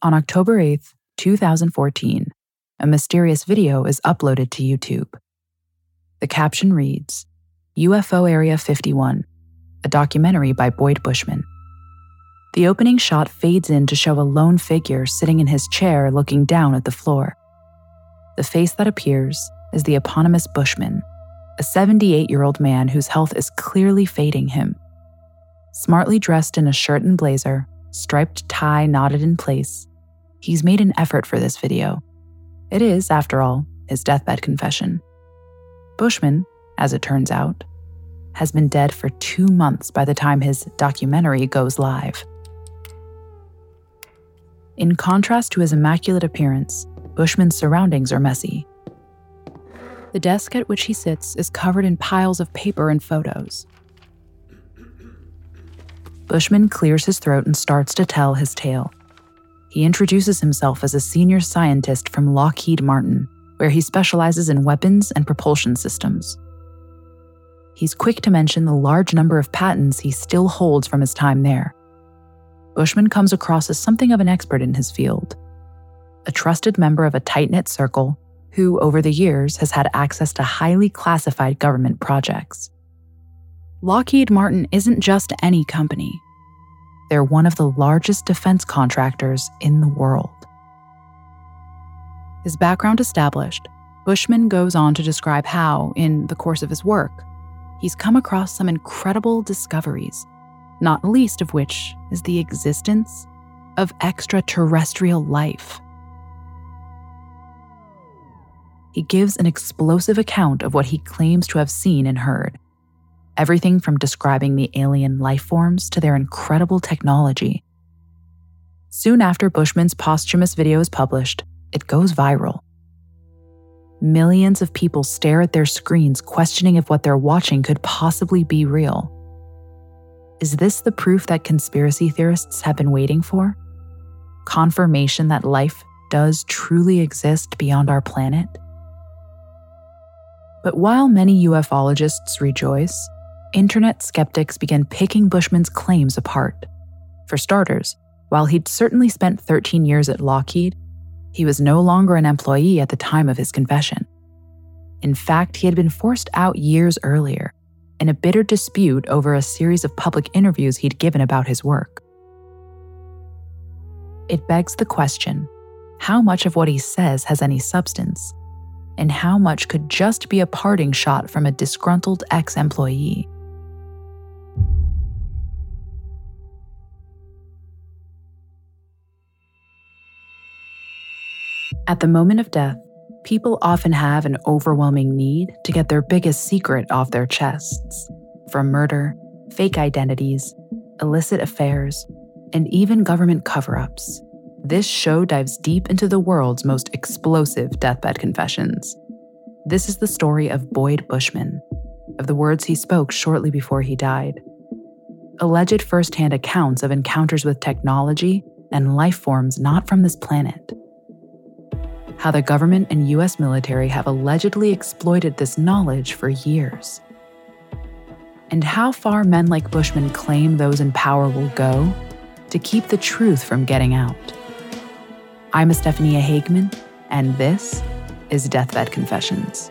On October 8th, 2014, a mysterious video is uploaded to YouTube. The caption reads UFO Area 51, a documentary by Boyd Bushman. The opening shot fades in to show a lone figure sitting in his chair looking down at the floor. The face that appears is the eponymous Bushman, a 78 year old man whose health is clearly fading him. Smartly dressed in a shirt and blazer, striped tie knotted in place, he's made an effort for this video. It is, after all, his deathbed confession. Bushman, as it turns out, has been dead for two months by the time his documentary goes live. In contrast to his immaculate appearance, Bushman's surroundings are messy. The desk at which he sits is covered in piles of paper and photos. Bushman clears his throat and starts to tell his tale. He introduces himself as a senior scientist from Lockheed Martin, where he specializes in weapons and propulsion systems. He's quick to mention the large number of patents he still holds from his time there. Bushman comes across as something of an expert in his field, a trusted member of a tight knit circle who, over the years, has had access to highly classified government projects. Lockheed Martin isn't just any company, they're one of the largest defense contractors in the world. His background established, Bushman goes on to describe how, in the course of his work, he's come across some incredible discoveries, not least of which is the existence of extraterrestrial life. He gives an explosive account of what he claims to have seen and heard. Everything from describing the alien life forms to their incredible technology. Soon after Bushman's posthumous video is published, it goes viral. Millions of people stare at their screens, questioning if what they're watching could possibly be real. Is this the proof that conspiracy theorists have been waiting for? Confirmation that life does truly exist beyond our planet? But while many ufologists rejoice, internet skeptics began picking Bushman's claims apart. For starters, while he'd certainly spent 13 years at Lockheed, he was no longer an employee at the time of his confession. In fact, he had been forced out years earlier in a bitter dispute over a series of public interviews he'd given about his work. It begs the question how much of what he says has any substance, and how much could just be a parting shot from a disgruntled ex employee? At the moment of death, people often have an overwhelming need to get their biggest secret off their chests. From murder, fake identities, illicit affairs, and even government cover ups. This show dives deep into the world's most explosive deathbed confessions. This is the story of Boyd Bushman, of the words he spoke shortly before he died. Alleged firsthand accounts of encounters with technology and life forms not from this planet how the government and US military have allegedly exploited this knowledge for years. And how far men like Bushman claim those in power will go to keep the truth from getting out. I'm Estefania Hagman, and this is Deathbed Confessions.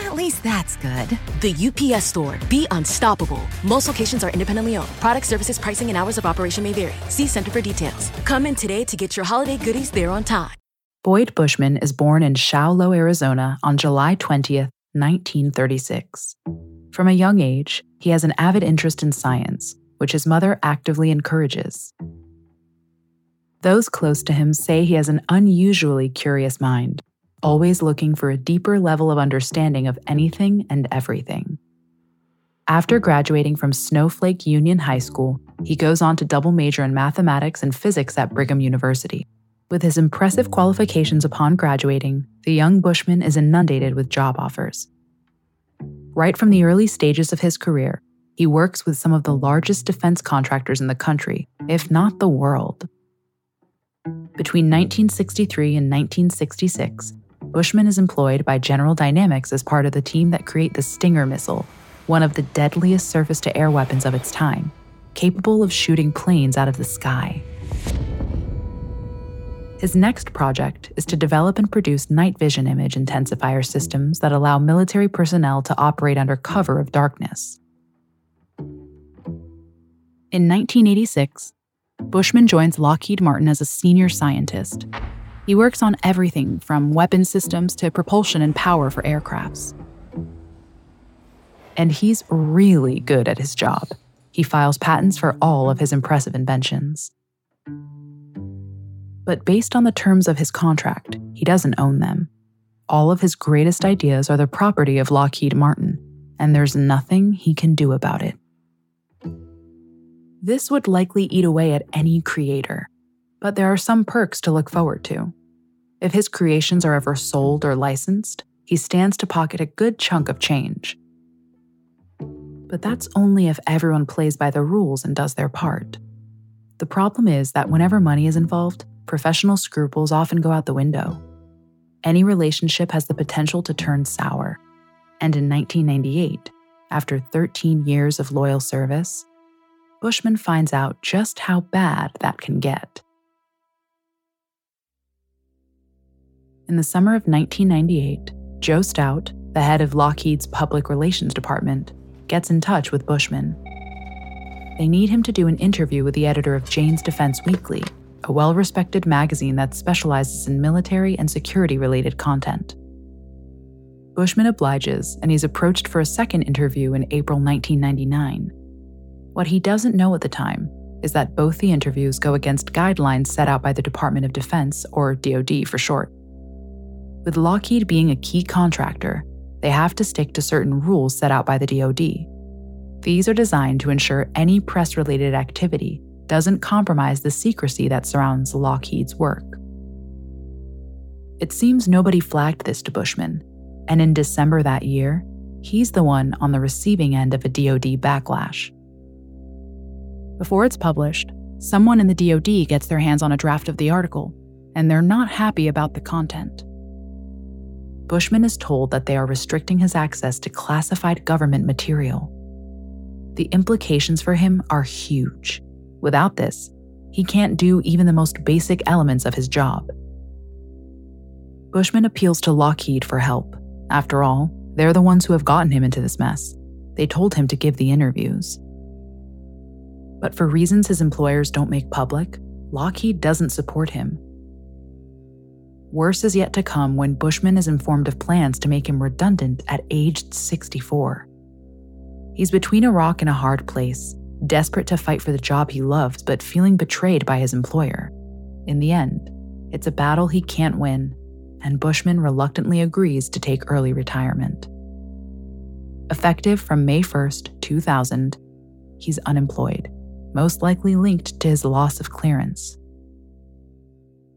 At least that's good. The UPS store. Be unstoppable. Most locations are independently owned. Product services, pricing, and hours of operation may vary. See Center for details. Come in today to get your holiday goodies there on time. Boyd Bushman is born in Show Arizona on July 20th, 1936. From a young age, he has an avid interest in science, which his mother actively encourages. Those close to him say he has an unusually curious mind, always looking for a deeper level of understanding of anything and everything. After graduating from Snowflake Union High School, he goes on to double major in mathematics and physics at Brigham University. With his impressive qualifications upon graduating, the young Bushman is inundated with job offers. Right from the early stages of his career, he works with some of the largest defense contractors in the country, if not the world. Between 1963 and 1966, Bushman is employed by General Dynamics as part of the team that create the Stinger missile, one of the deadliest surface to air weapons of its time, capable of shooting planes out of the sky. His next project is to develop and produce night vision image intensifier systems that allow military personnel to operate under cover of darkness. In 1986, Bushman joins Lockheed Martin as a senior scientist. He works on everything from weapon systems to propulsion and power for aircrafts. And he's really good at his job. He files patents for all of his impressive inventions. But based on the terms of his contract, he doesn't own them. All of his greatest ideas are the property of Lockheed Martin, and there's nothing he can do about it. This would likely eat away at any creator, but there are some perks to look forward to. If his creations are ever sold or licensed, he stands to pocket a good chunk of change. But that's only if everyone plays by the rules and does their part. The problem is that whenever money is involved, professional scruples often go out the window. Any relationship has the potential to turn sour. And in 1998, after 13 years of loyal service, Bushman finds out just how bad that can get. In the summer of 1998, Joe Stout, the head of Lockheed's public relations department, gets in touch with Bushman. They need him to do an interview with the editor of Jane's Defense Weekly, a well respected magazine that specializes in military and security related content. Bushman obliges, and he's approached for a second interview in April 1999. What he doesn't know at the time is that both the interviews go against guidelines set out by the Department of Defense, or DoD for short. With Lockheed being a key contractor, they have to stick to certain rules set out by the DoD. These are designed to ensure any press related activity doesn't compromise the secrecy that surrounds Lockheed's work. It seems nobody flagged this to Bushman, and in December that year, he's the one on the receiving end of a DoD backlash. Before it's published, someone in the DoD gets their hands on a draft of the article, and they're not happy about the content. Bushman is told that they are restricting his access to classified government material. The implications for him are huge. Without this, he can't do even the most basic elements of his job. Bushman appeals to Lockheed for help. After all, they're the ones who have gotten him into this mess. They told him to give the interviews. But for reasons his employers don't make public, Lockheed doesn't support him. Worse is yet to come when Bushman is informed of plans to make him redundant at age 64. He's between a rock and a hard place desperate to fight for the job he loves, but feeling betrayed by his employer. In the end, it's a battle he can't win, and Bushman reluctantly agrees to take early retirement. Effective from May 1st, 2000, he's unemployed, most likely linked to his loss of clearance.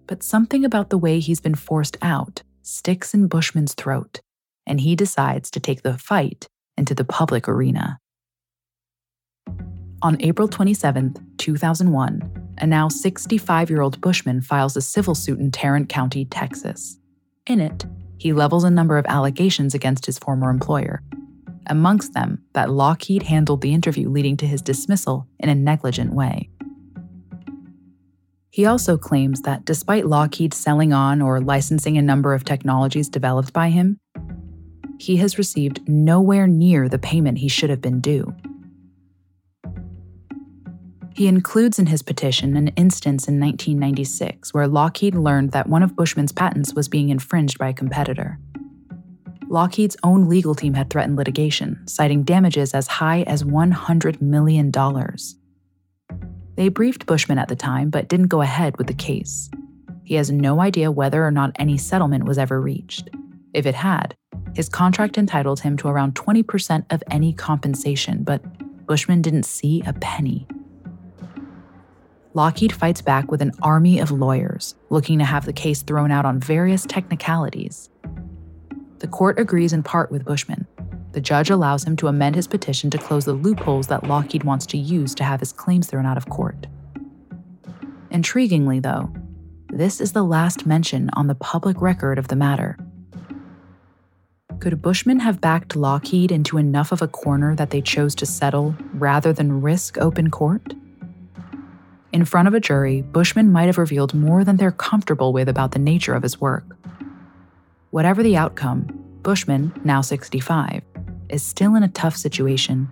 But something about the way he's been forced out sticks in Bushman's throat, and he decides to take the fight into the public arena. On April 27, 2001, a now 65 year old Bushman files a civil suit in Tarrant County, Texas. In it, he levels a number of allegations against his former employer. Amongst them, that Lockheed handled the interview leading to his dismissal in a negligent way. He also claims that despite Lockheed selling on or licensing a number of technologies developed by him, he has received nowhere near the payment he should have been due. He includes in his petition an instance in 1996 where Lockheed learned that one of Bushman's patents was being infringed by a competitor. Lockheed's own legal team had threatened litigation, citing damages as high as $100 million. They briefed Bushman at the time, but didn't go ahead with the case. He has no idea whether or not any settlement was ever reached. If it had, his contract entitled him to around 20% of any compensation, but Bushman didn't see a penny. Lockheed fights back with an army of lawyers, looking to have the case thrown out on various technicalities. The court agrees in part with Bushman. The judge allows him to amend his petition to close the loopholes that Lockheed wants to use to have his claims thrown out of court. Intriguingly, though, this is the last mention on the public record of the matter. Could Bushman have backed Lockheed into enough of a corner that they chose to settle rather than risk open court? In front of a jury, Bushman might have revealed more than they're comfortable with about the nature of his work. Whatever the outcome, Bushman, now 65, is still in a tough situation.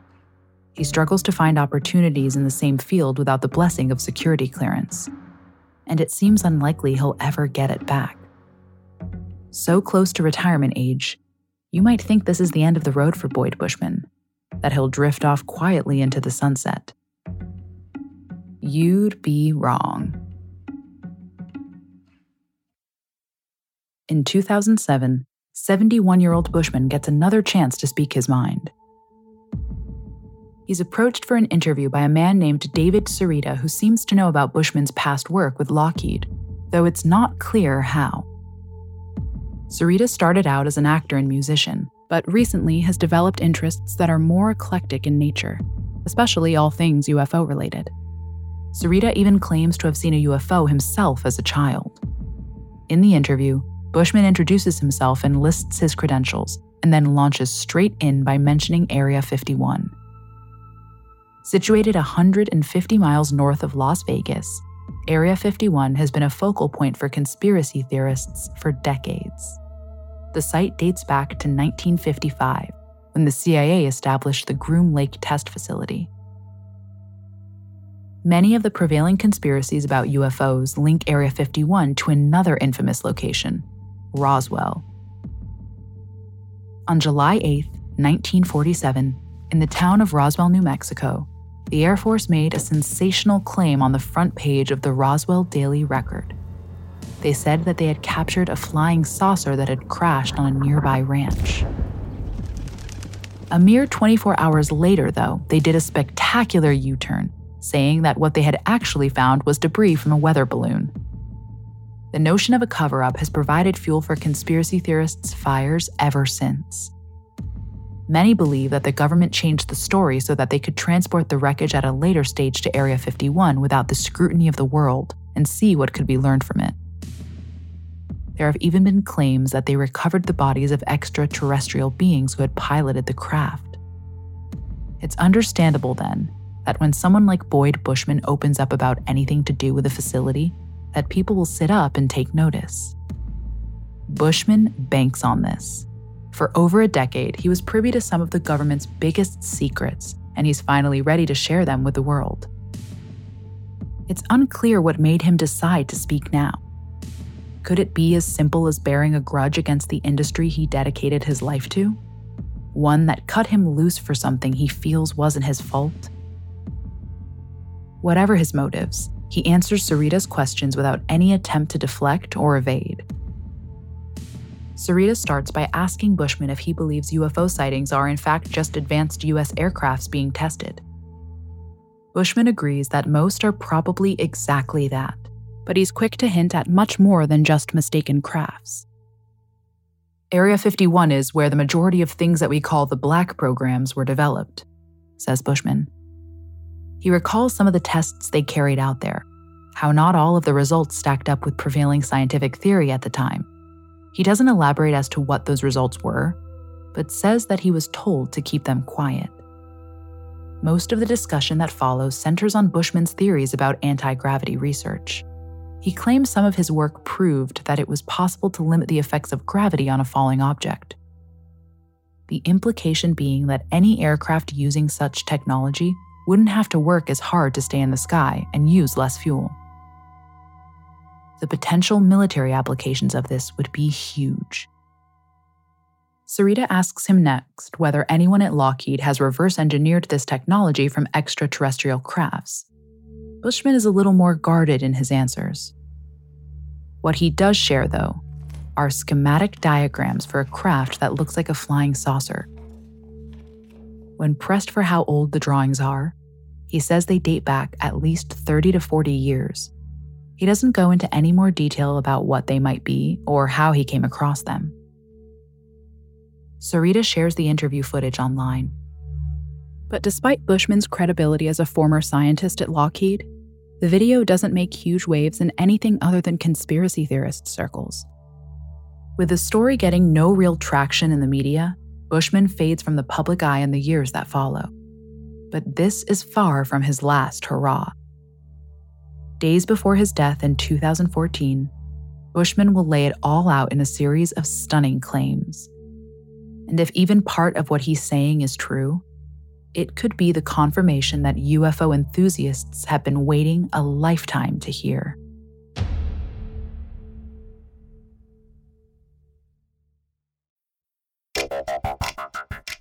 He struggles to find opportunities in the same field without the blessing of security clearance. And it seems unlikely he'll ever get it back. So close to retirement age, you might think this is the end of the road for Boyd Bushman, that he'll drift off quietly into the sunset you'd be wrong. In 2007, 71 year old Bushman gets another chance to speak his mind. He's approached for an interview by a man named David Sereda who seems to know about Bushman's past work with Lockheed, though it's not clear how. Sereda started out as an actor and musician, but recently has developed interests that are more eclectic in nature, especially all things UFO related. Sereda even claims to have seen a UFO himself as a child. In the interview, Bushman introduces himself and lists his credentials, and then launches straight in by mentioning Area 51. Situated 150 miles north of Las Vegas, Area 51 has been a focal point for conspiracy theorists for decades. The site dates back to 1955, when the CIA established the Groom Lake Test Facility. Many of the prevailing conspiracies about UFOs link Area 51 to another infamous location, Roswell. On July 8, 1947, in the town of Roswell, New Mexico, the Air Force made a sensational claim on the front page of the Roswell Daily Record. They said that they had captured a flying saucer that had crashed on a nearby ranch. A mere 24 hours later, though, they did a spectacular U turn saying that what they had actually found was debris from a weather balloon. The notion of a cover up has provided fuel for conspiracy theorists' fires ever since. Many believe that the government changed the story so that they could transport the wreckage at a later stage to Area 51 without the scrutiny of the world and see what could be learned from it. There have even been claims that they recovered the bodies of extraterrestrial beings who had piloted the craft. It's understandable, then, that when someone like Boyd Bushman opens up about anything to do with the facility, that people will sit up and take notice. Bushman banks on this. For over a decade, he was privy to some of the government's biggest secrets, and he's finally ready to share them with the world. It's unclear what made him decide to speak now. Could it be as simple as bearing a grudge against the industry he dedicated his life to? One that cut him loose for something he feels wasn't his fault? Whatever his motives, he answers Sereda's questions without any attempt to deflect or evade. Sereda starts by asking Bushman if he believes UFO sightings are in fact just advanced US aircrafts being tested. Bushman agrees that most are probably exactly that, but he's quick to hint at much more than just mistaken crafts. Area 51 is where the majority of things that we call the black programs were developed, says Bushman. He recalls some of the tests they carried out there, how not all of the results stacked up with prevailing scientific theory at the time. He doesn't elaborate as to what those results were, but says that he was told to keep them quiet. Most of the discussion that follows centers on Bushman's theories about anti gravity research. He claims some of his work proved that it was possible to limit the effects of gravity on a falling object. The implication being that any aircraft using such technology wouldn't have to work as hard to stay in the sky and use less fuel. The potential military applications of this would be huge. Sereda asks him next whether anyone at Lockheed has reverse engineered this technology from extraterrestrial crafts. Bushman is a little more guarded in his answers. What he does share, though, are schematic diagrams for a craft that looks like a flying saucer. When pressed for how old the drawings are, he says they date back at least 30 to 40 years. He doesn't go into any more detail about what they might be or how he came across them. Sereda shares the interview footage online. But despite Bushman's credibility as a former scientist at Lockheed, the video doesn't make huge waves in anything other than conspiracy theorist circles. With the story getting no real traction in the media, Bushman fades from the public eye in the years that follow. But this is far from his last hurrah. Days before his death in 2014, Bushman will lay it all out in a series of stunning claims. And if even part of what he's saying is true, it could be the confirmation that UFO enthusiasts have been waiting a lifetime to hear.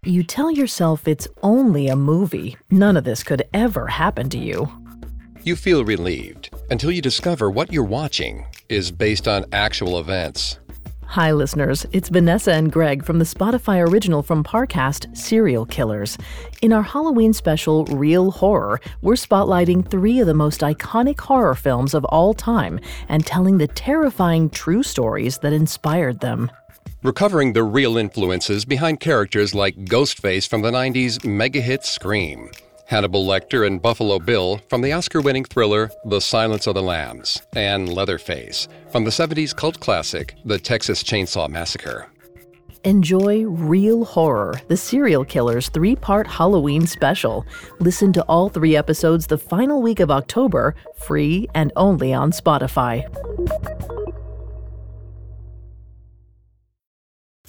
You tell yourself it's only a movie. None of this could ever happen to you. You feel relieved until you discover what you're watching is based on actual events. Hi, listeners. It's Vanessa and Greg from the Spotify original from Parcast, Serial Killers. In our Halloween special, Real Horror, we're spotlighting three of the most iconic horror films of all time and telling the terrifying true stories that inspired them. Recovering the real influences behind characters like Ghostface from the 90s mega hit Scream. Hannibal Lecter and Buffalo Bill from the Oscar winning thriller The Silence of the Lambs, and Leatherface from the 70s cult classic The Texas Chainsaw Massacre. Enjoy Real Horror, the Serial Killers three part Halloween special. Listen to all three episodes the final week of October, free and only on Spotify.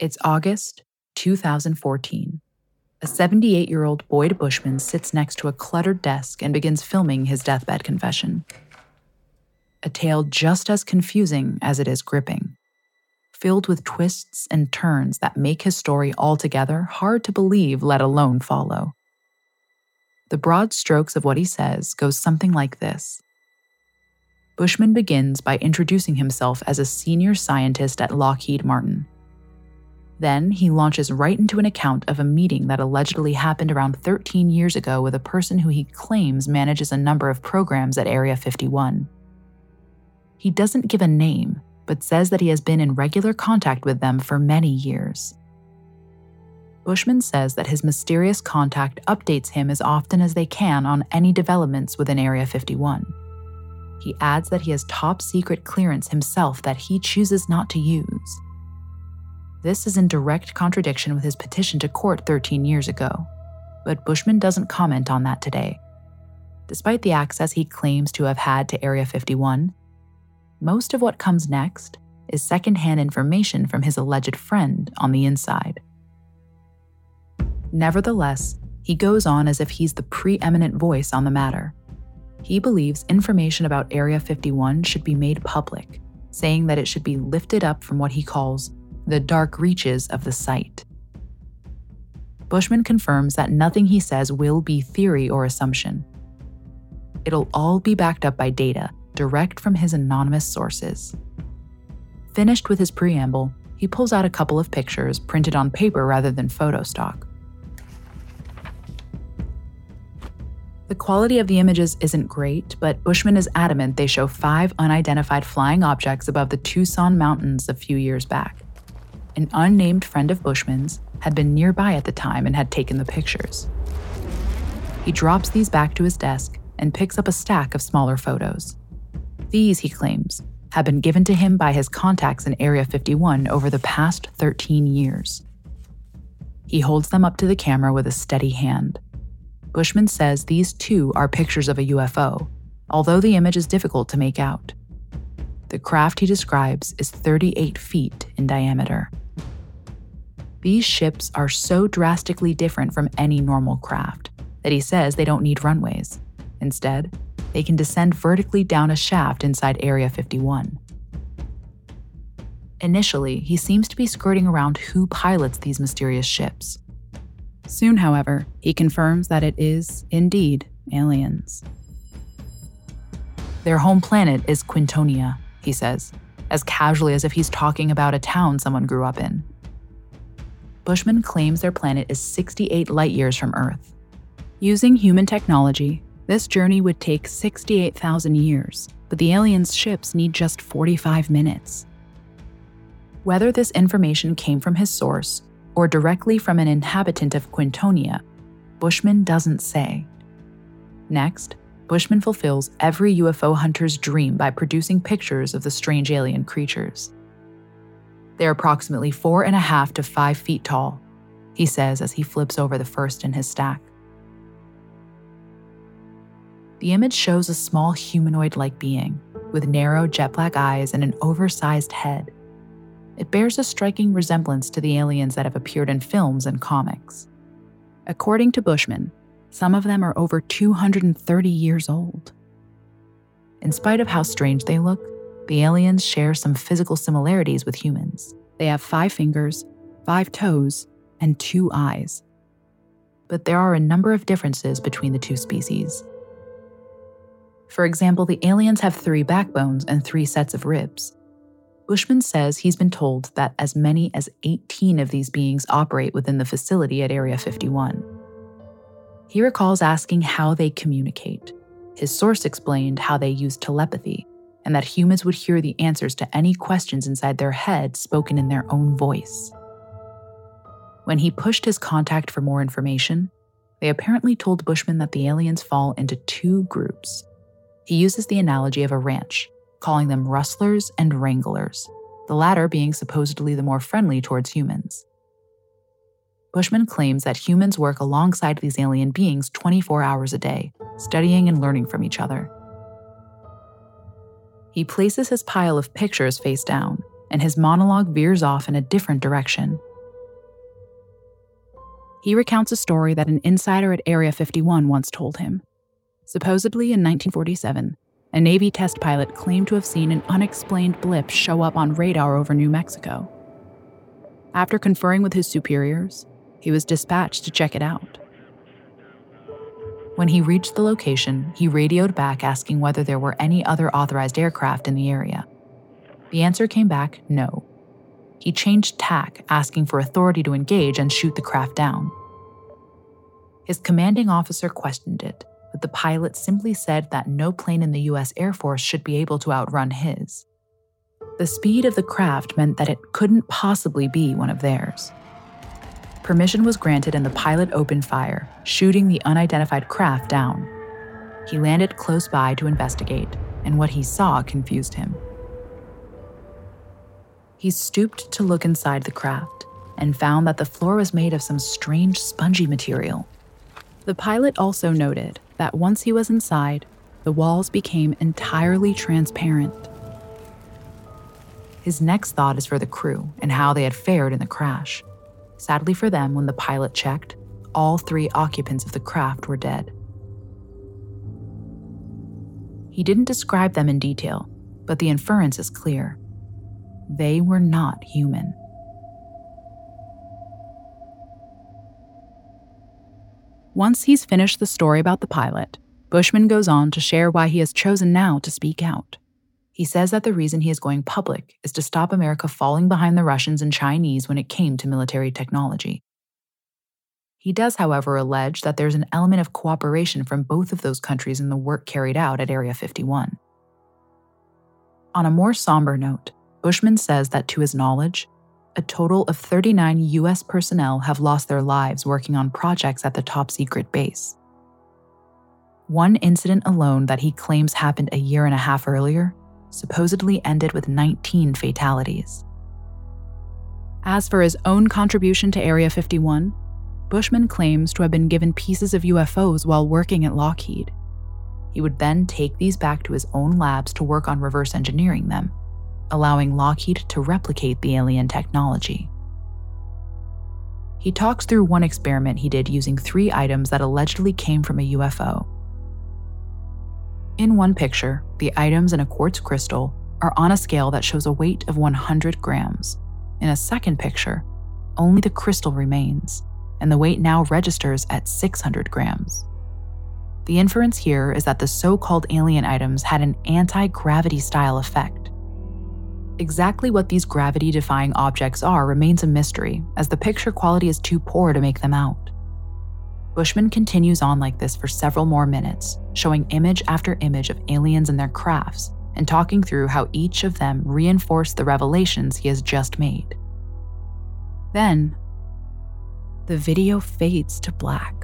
It's August 2014. A 78 year old Boyd Bushman sits next to a cluttered desk and begins filming his deathbed confession. A tale just as confusing as it is gripping, filled with twists and turns that make his story altogether hard to believe, let alone follow. The broad strokes of what he says goes something like this Bushman begins by introducing himself as a senior scientist at Lockheed Martin then he launches right into an account of a meeting that allegedly happened around 13 years ago with a person who he claims manages a number of programs at Area 51. He doesn't give a name, but says that he has been in regular contact with them for many years. Bushman says that his mysterious contact updates him as often as they can on any developments within Area 51. He adds that he has top secret clearance himself that he chooses not to use this is in direct contradiction with his petition to court 13 years ago, but Bushman doesn't comment on that today. Despite the access he claims to have had to Area 51, most of what comes next is secondhand information from his alleged friend on the inside. Nevertheless, he goes on as if he's the preeminent voice on the matter. He believes information about Area 51 should be made public, saying that it should be lifted up from what he calls the dark reaches of the site. Bushman confirms that nothing he says will be theory or assumption. it'll all be backed up by data direct from his anonymous sources. Finished with his preamble, he pulls out a couple of pictures printed on paper rather than photo stock. The quality of the images isn't great, but Bushman is adamant they show five unidentified flying objects above the Tucson Mountains a few years back. An unnamed friend of Bushman's had been nearby at the time and had taken the pictures. He drops these back to his desk and picks up a stack of smaller photos. These, he claims, have been given to him by his contacts in Area 51 over the past 13 years. He holds them up to the camera with a steady hand. Bushman says these too are pictures of a UFO, although the image is difficult to make out. The craft he describes is 38 feet in diameter. These ships are so drastically different from any normal craft that he says they don't need runways. Instead, they can descend vertically down a shaft inside Area 51. Initially, he seems to be skirting around who pilots these mysterious ships. Soon, however, he confirms that it is, indeed, aliens. Their home planet is Quintonia, he says, as casually as if he's talking about a town someone grew up in. Bushman claims their planet is 68 light years from Earth. Using human technology, this journey would take 68,000 years, but the aliens' ships need just 45 minutes. Whether this information came from his source or directly from an inhabitant of Quintonia, Bushman doesn't say. Next, Bushman fulfills every UFO hunter's dream by producing pictures of the strange alien creatures. They're approximately four and a half to five feet tall, he says as he flips over the first in his stack. The image shows a small humanoid like being with narrow jet black eyes and an oversized head it bears a striking resemblance to the aliens that have appeared in films and comics. According to Bushman, some of them are over 230 years old. In spite of how strange they look, the aliens share some physical similarities with humans. They have five fingers, five toes, and two eyes. But there are a number of differences between the two species. For example, the aliens have three backbones and three sets of ribs, Bushman says he's been told that as many as 18 of these beings operate within the facility at Area 51. He recalls asking how they communicate. His source explained how they use telepathy and that humans would hear the answers to any questions inside their head spoken in their own voice. When he pushed his contact for more information, they apparently told Bushman that the aliens fall into two groups. He uses the analogy of a ranch calling them rustlers and wranglers, the latter being supposedly the more friendly towards humans. Bushman claims that humans work alongside these alien beings 24 hours a day, studying and learning from each other. He places his pile of pictures face down, and his monologue veers off in a different direction. He recounts a story that an insider at Area 51 once told him. Supposedly in 1947, a Navy test pilot claimed to have seen an unexplained blip show up on radar over New Mexico. After conferring with his superiors, he was dispatched to check it out. When he reached the location, he radioed back asking whether there were any other authorized aircraft in the area. The answer came back no. He changed tack, asking for authority to engage and shoot the craft down. His commanding officer questioned it, but the pilot simply said that no plane in the US Air Force should be able to outrun his. The speed of the craft meant that it couldn't possibly be one of theirs. Permission was granted and the pilot opened fire, shooting the unidentified craft down. He landed close by to investigate, and what he saw confused him. He stooped to look inside the craft and found that the floor was made of some strange spongy material. The pilot also noted that once he was inside, the walls became entirely transparent. His next thought is for the crew and how they had fared in the crash. Sadly for them, when the pilot checked, all three occupants of the craft were dead. He didn't describe them in detail, but the inference is clear. They were not human. Once he's finished the story about the pilot, Bushman goes on to share why he has chosen now to speak out. He says that the reason he is going public is to stop America falling behind the Russians and Chinese when it came to military technology. He does, however, allege that there's an element of cooperation from both of those countries in the work carried out at Area 51. On a more somber note, Bushman says that to his knowledge, a total of 39 U.S. personnel have lost their lives working on projects at the top secret base. One incident alone that he claims happened a year and a half earlier supposedly ended with 19 fatalities. As for his own contribution to Area 51, Bushman claims to have been given pieces of UFOs while working at Lockheed. He would then take these back to his own labs to work on reverse engineering them, allowing Lockheed to replicate the alien technology. He talks through one experiment he did using three items that allegedly came from a UFO. In one picture, the items in a quartz crystal are on a scale that shows a weight of 100 grams. In a second picture, only the crystal remains, and the weight now registers at 600 grams. The inference here is that the so called alien items had an anti gravity style effect. Exactly what these gravity defying objects are remains a mystery, as the picture quality is too poor to make them out. Bushman continues on like this for several more minutes, showing image after image of aliens and their crafts, and talking through how each of them reinforce the revelations he has just made. Then, the video fades to black.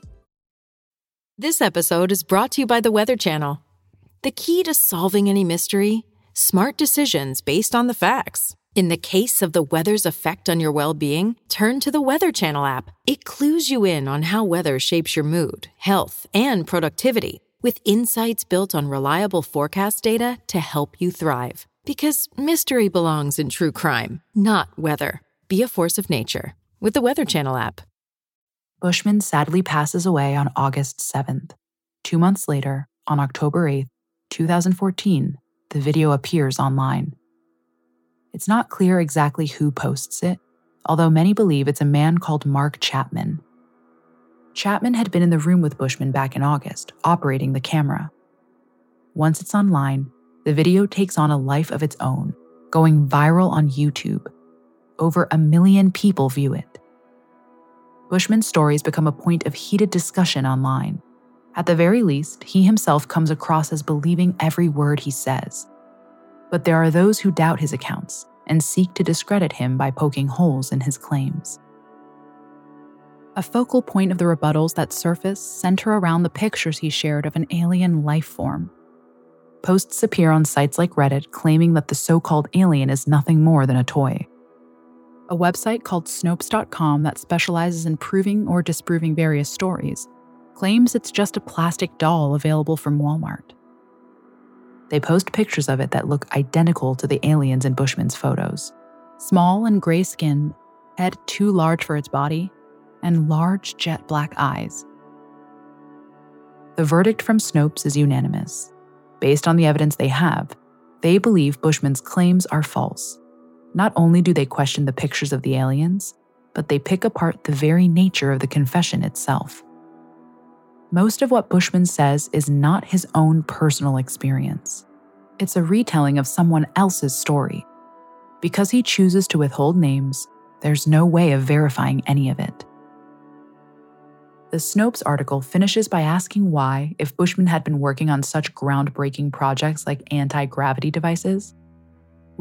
This episode is brought to you by the Weather Channel. The key to solving any mystery? Smart decisions based on the facts. In the case of the weather's effect on your well being, turn to the Weather Channel app. It clues you in on how weather shapes your mood, health, and productivity, with insights built on reliable forecast data to help you thrive. Because mystery belongs in true crime, not weather. Be a force of nature with the Weather Channel app. Bushman sadly passes away on August 7th. Two months later, on October 8th, 2014, the video appears online. It's not clear exactly who posts it, although many believe it's a man called Mark Chapman. Chapman had been in the room with Bushman back in August, operating the camera. Once it's online, the video takes on a life of its own, going viral on YouTube. Over a million people view it. Bushman's stories become a point of heated discussion online. At the very least, he himself comes across as believing every word he says. But there are those who doubt his accounts and seek to discredit him by poking holes in his claims. A focal point of the rebuttals that surface center around the pictures he shared of an alien life form. Posts appear on sites like Reddit claiming that the so called alien is nothing more than a toy a website called Snopes.com that specializes in proving or disproving various stories, claims it's just a plastic doll available from Walmart. They post pictures of it that look identical to the aliens in Bushman's photos small and gray skinned, head too large for its body, and large jet black eyes. The verdict from Snopes is unanimous. Based on the evidence they have, they believe Bushman's claims are false not only do they question the pictures of the aliens, but they pick apart the very nature of the confession itself. Most of what Bushman says is not his own personal experience. It's a retelling of someone else's story. Because he chooses to withhold names, there's no way of verifying any of it. The Snopes article finishes by asking why, if Bushman had been working on such groundbreaking projects like anti gravity devices,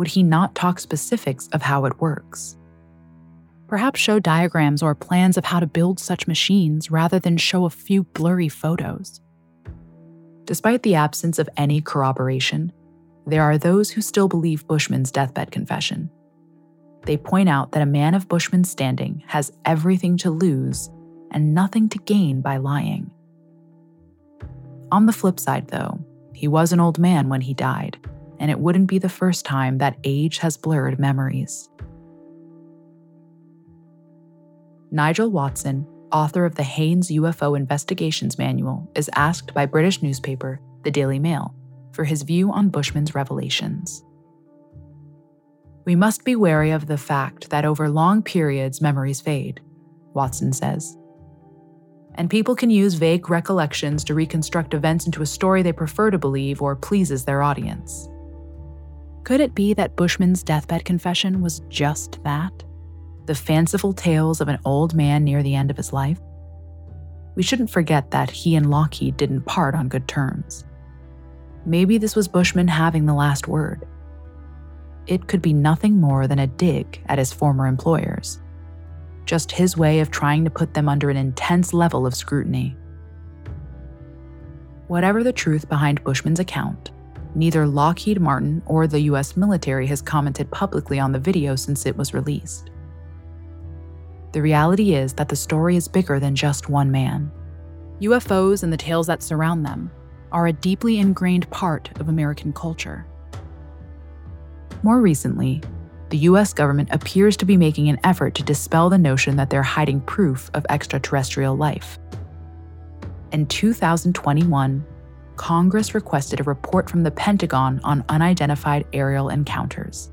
would he not talk specifics of how it works? Perhaps show diagrams or plans of how to build such machines rather than show a few blurry photos. Despite the absence of any corroboration, there are those who still believe Bushman's deathbed confession. they point out that a man of Bushman's standing has everything to lose and nothing to gain by lying. On the flip side, though, he was an old man when he died, and it wouldn't be the first time that age has blurred memories. Nigel Watson, author of the Haynes UFO Investigations Manual, is asked by British newspaper The Daily Mail for his view on Bushman's revelations. We must be wary of the fact that over long periods memories fade, Watson says. And people can use vague recollections to reconstruct events into a story they prefer to believe or pleases their audience. Could it be that Bushman's deathbed confession was just that? The fanciful tales of an old man near the end of his life? We shouldn't forget that he and Lockheed didn't part on good terms. Maybe this was Bushman having the last word. It could be nothing more than a dig at his former employers. Just his way of trying to put them under an intense level of scrutiny. Whatever the truth behind Bushman's account, neither Lockheed Martin or the US military has commented publicly on the video since it was released. The reality is that the story is bigger than just one man. UFOs and the tales that surround them are a deeply ingrained part of American culture. More recently, the US government appears to be making an effort to dispel the notion that they're hiding proof of extraterrestrial life. In 2021, Congress requested a report from the Pentagon on unidentified aerial encounters.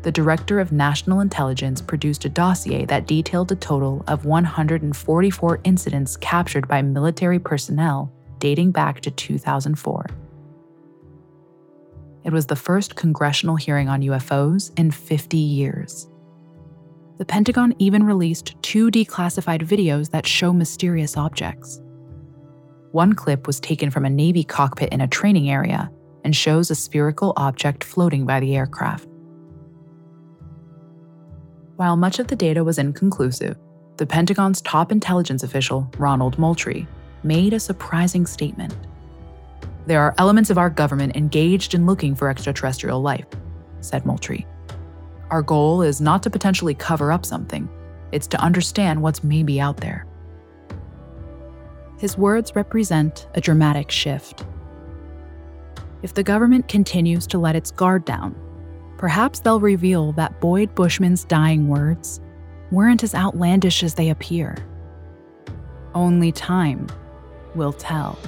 The Director of National Intelligence produced a dossier that detailed a total of 144 incidents captured by military personnel dating back to 2004. It was the first congressional hearing on UFOs in 50 years. The Pentagon even released two declassified videos that show mysterious objects. One clip was taken from a Navy cockpit in a training area and shows a spherical object floating by the aircraft. While much of the data was inconclusive, the Pentagon's top intelligence official, Ronald Moultrie, made a surprising statement. There are elements of our government engaged in looking for extraterrestrial life, said Moultrie. Our goal is not to potentially cover up something, it's to understand what's maybe out there. His words represent a dramatic shift. If the government continues to let its guard down, perhaps they'll reveal that Boyd Bushman's dying words weren't as outlandish as they appear. Only time will tell.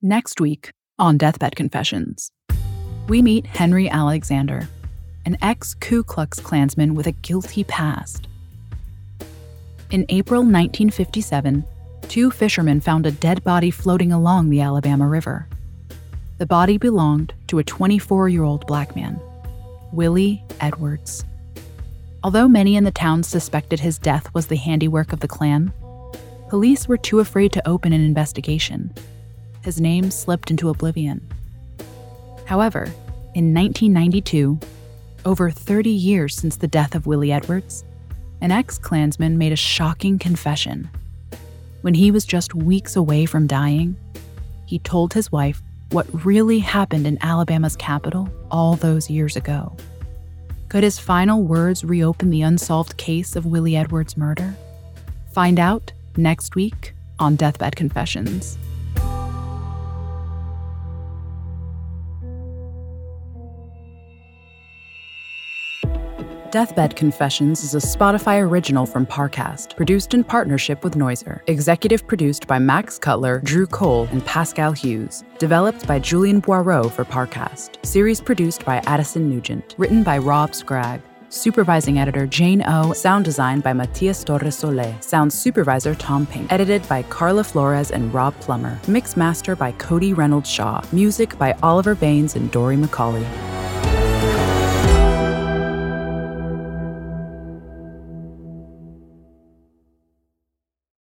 Next week on Deathbed Confessions, we meet Henry Alexander, an ex Ku Klux Klansman with a guilty past. In April 1957, two fishermen found a dead body floating along the Alabama River. The body belonged to a 24 year old black man, Willie Edwards. Although many in the town suspected his death was the handiwork of the Klan, police were too afraid to open an investigation. His name slipped into oblivion. However, in 1992, over 30 years since the death of Willie Edwards, an ex Klansman made a shocking confession. When he was just weeks away from dying, he told his wife what really happened in Alabama's capital all those years ago. Could his final words reopen the unsolved case of Willie Edwards' murder? Find out next week on Deathbed Confessions. Deathbed Confessions is a Spotify original from Parcast, produced in partnership with Noiser. Executive produced by Max Cutler, Drew Cole, and Pascal Hughes. Developed by Julian Boireau for Parcast. Series produced by Addison Nugent. Written by Rob Scragg. Supervising editor Jane O. Sound design by Matias Torres Sole. Sound supervisor Tom Pink. Edited by Carla Flores and Rob Plummer. Mix master by Cody Reynolds Shaw. Music by Oliver Baines and Dory McCauley.